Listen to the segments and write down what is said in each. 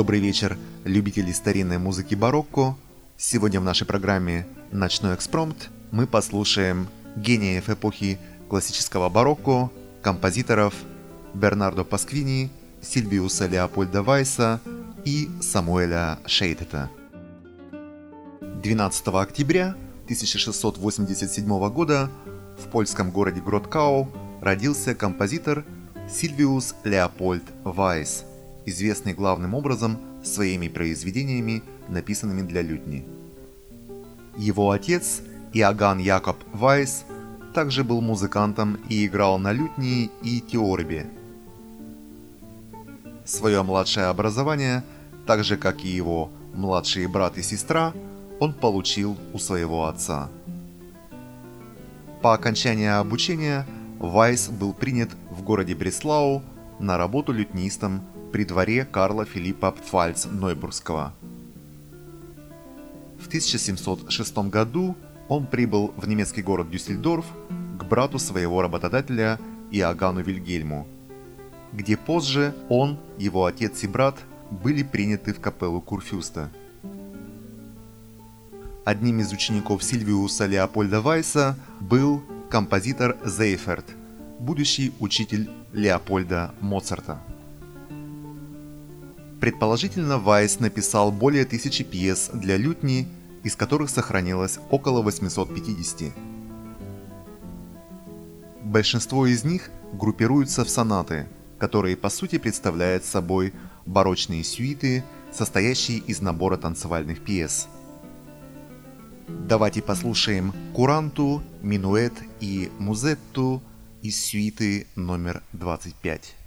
Добрый вечер, любители старинной музыки барокко. Сегодня в нашей программе «Ночной экспромт» мы послушаем гениев эпохи классического барокко, композиторов Бернардо Пасквини, Сильвиуса Леопольда Вайса и Самуэля Шейтета. 12 октября 1687 года в польском городе Гродкау родился композитор Сильвиус Леопольд Вайс, известный главным образом своими произведениями, написанными для лютни. Его отец Иоганн Якоб Вайс также был музыкантом и играл на лютни и теорбе. Свое младшее образование, так же как и его младшие брат и сестра, он получил у своего отца. По окончании обучения Вайс был принят в городе Бреслау на работу лютнистом при дворе Карла Филиппа Пфальц-Нойбургского. В 1706 году он прибыл в немецкий город Дюссельдорф к брату своего работодателя Иоганну Вильгельму, где позже он, его отец и брат были приняты в капеллу Курфюста. Одним из учеников Сильвиуса Леопольда Вайса был композитор Зейферт, будущий учитель Леопольда Моцарта. Предположительно, Вайс написал более тысячи пьес для лютни, из которых сохранилось около 850. Большинство из них группируются в сонаты, которые по сути представляют собой барочные сюиты, состоящие из набора танцевальных пьес – Давайте послушаем Куранту, Минуэт и Музетту из сюиты номер 25.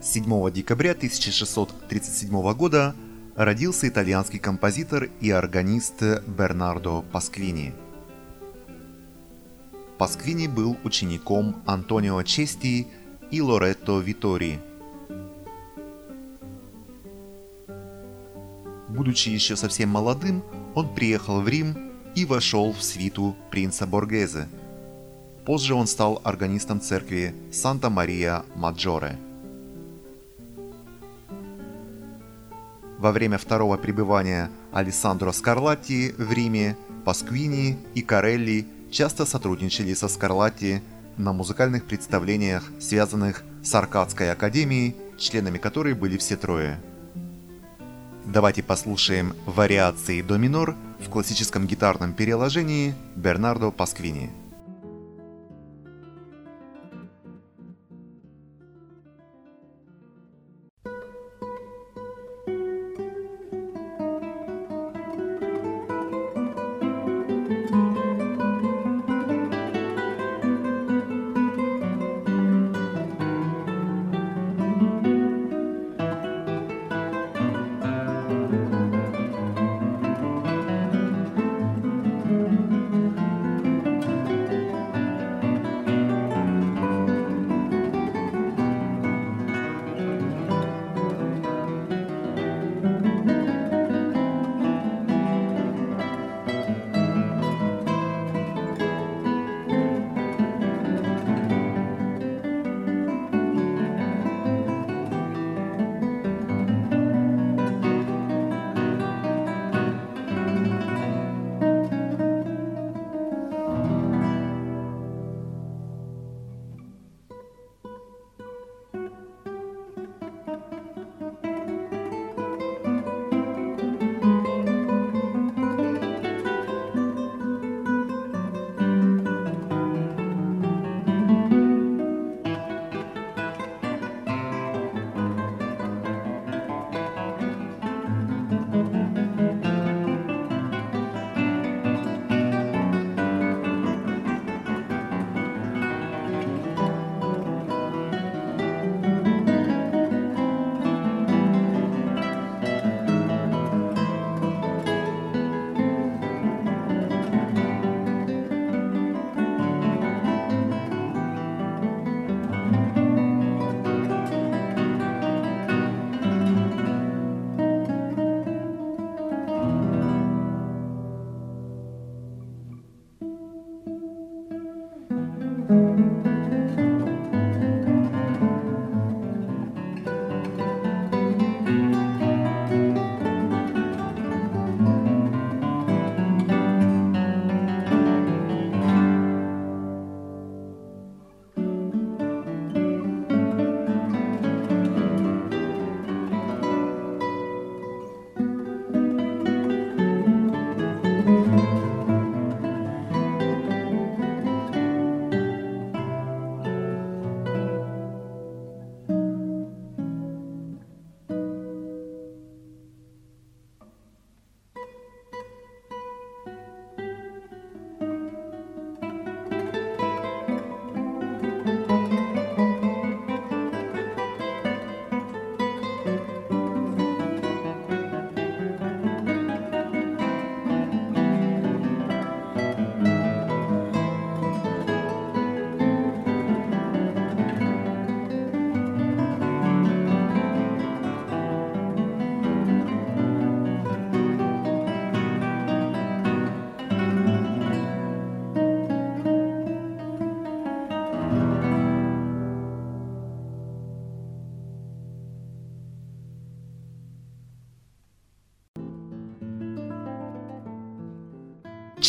7 декабря 1637 года родился итальянский композитор и органист Бернардо Пасквини. Пасквини был учеником Антонио Чести и Лоретто Витори. Будучи еще совсем молодым, он приехал в Рим и вошел в свиту принца Боргезе. Позже он стал органистом церкви Санта-Мария-Маджоре. Во время второго пребывания Алессандро Скарлатти в Риме Пасквини и Карелли часто сотрудничали со Скарлатти на музыкальных представлениях, связанных с Аркадской академией, членами которой были все трое. Давайте послушаем вариации до минор в классическом гитарном переложении Бернардо Пасквини.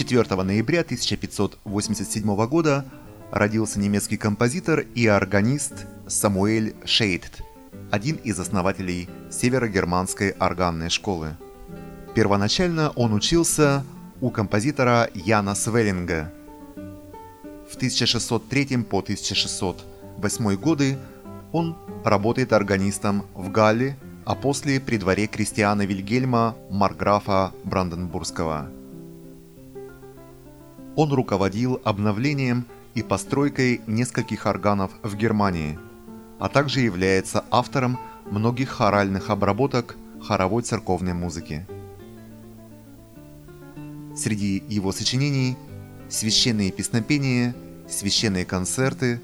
Четвертого ноября 1587 года родился немецкий композитор и органист Самуэль Шейдт, один из основателей северогерманской органной школы. Первоначально он учился у композитора Яна Свеллинга. В 1603 по 1608 годы он работает органистом в Галле, а после при дворе Кристиана Вильгельма Марграфа Бранденбургского. Он руководил обновлением и постройкой нескольких органов в Германии. а также является автором многих хоральных обработок хоровой церковной музыки. Среди его сочинений священные песнопения, священные концерты,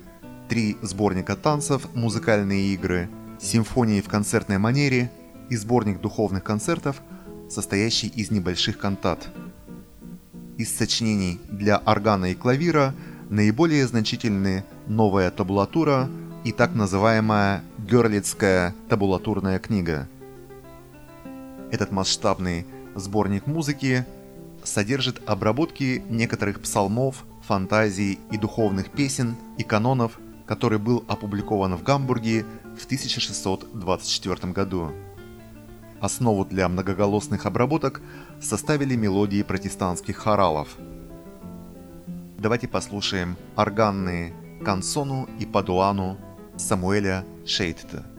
три сборника танцев, музыкальные игры, симфонии в концертной манере и сборник духовных концертов, состоящий из небольших кантат. Из сочинений для органа и клавира наиболее значительны новая табулатура и так называемая Герлицкая табулатурная книга. Этот масштабный сборник музыки содержит обработки некоторых псалмов, фантазий и духовных песен и канонов, который был опубликован в Гамбурге в 1624 году. Основу для многоголосных обработок составили мелодии протестантских хоралов. Давайте послушаем органные «Консону» и «Падуану» Самуэля Шейтта.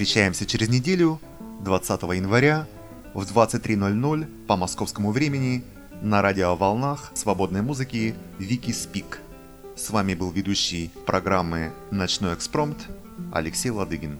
Встречаемся через неделю, 20 января, в 23.00 по московскому времени на радиоволнах свободной музыки Вики Спик. С вами был ведущий программы «Ночной экспромт» Алексей Ладыгин.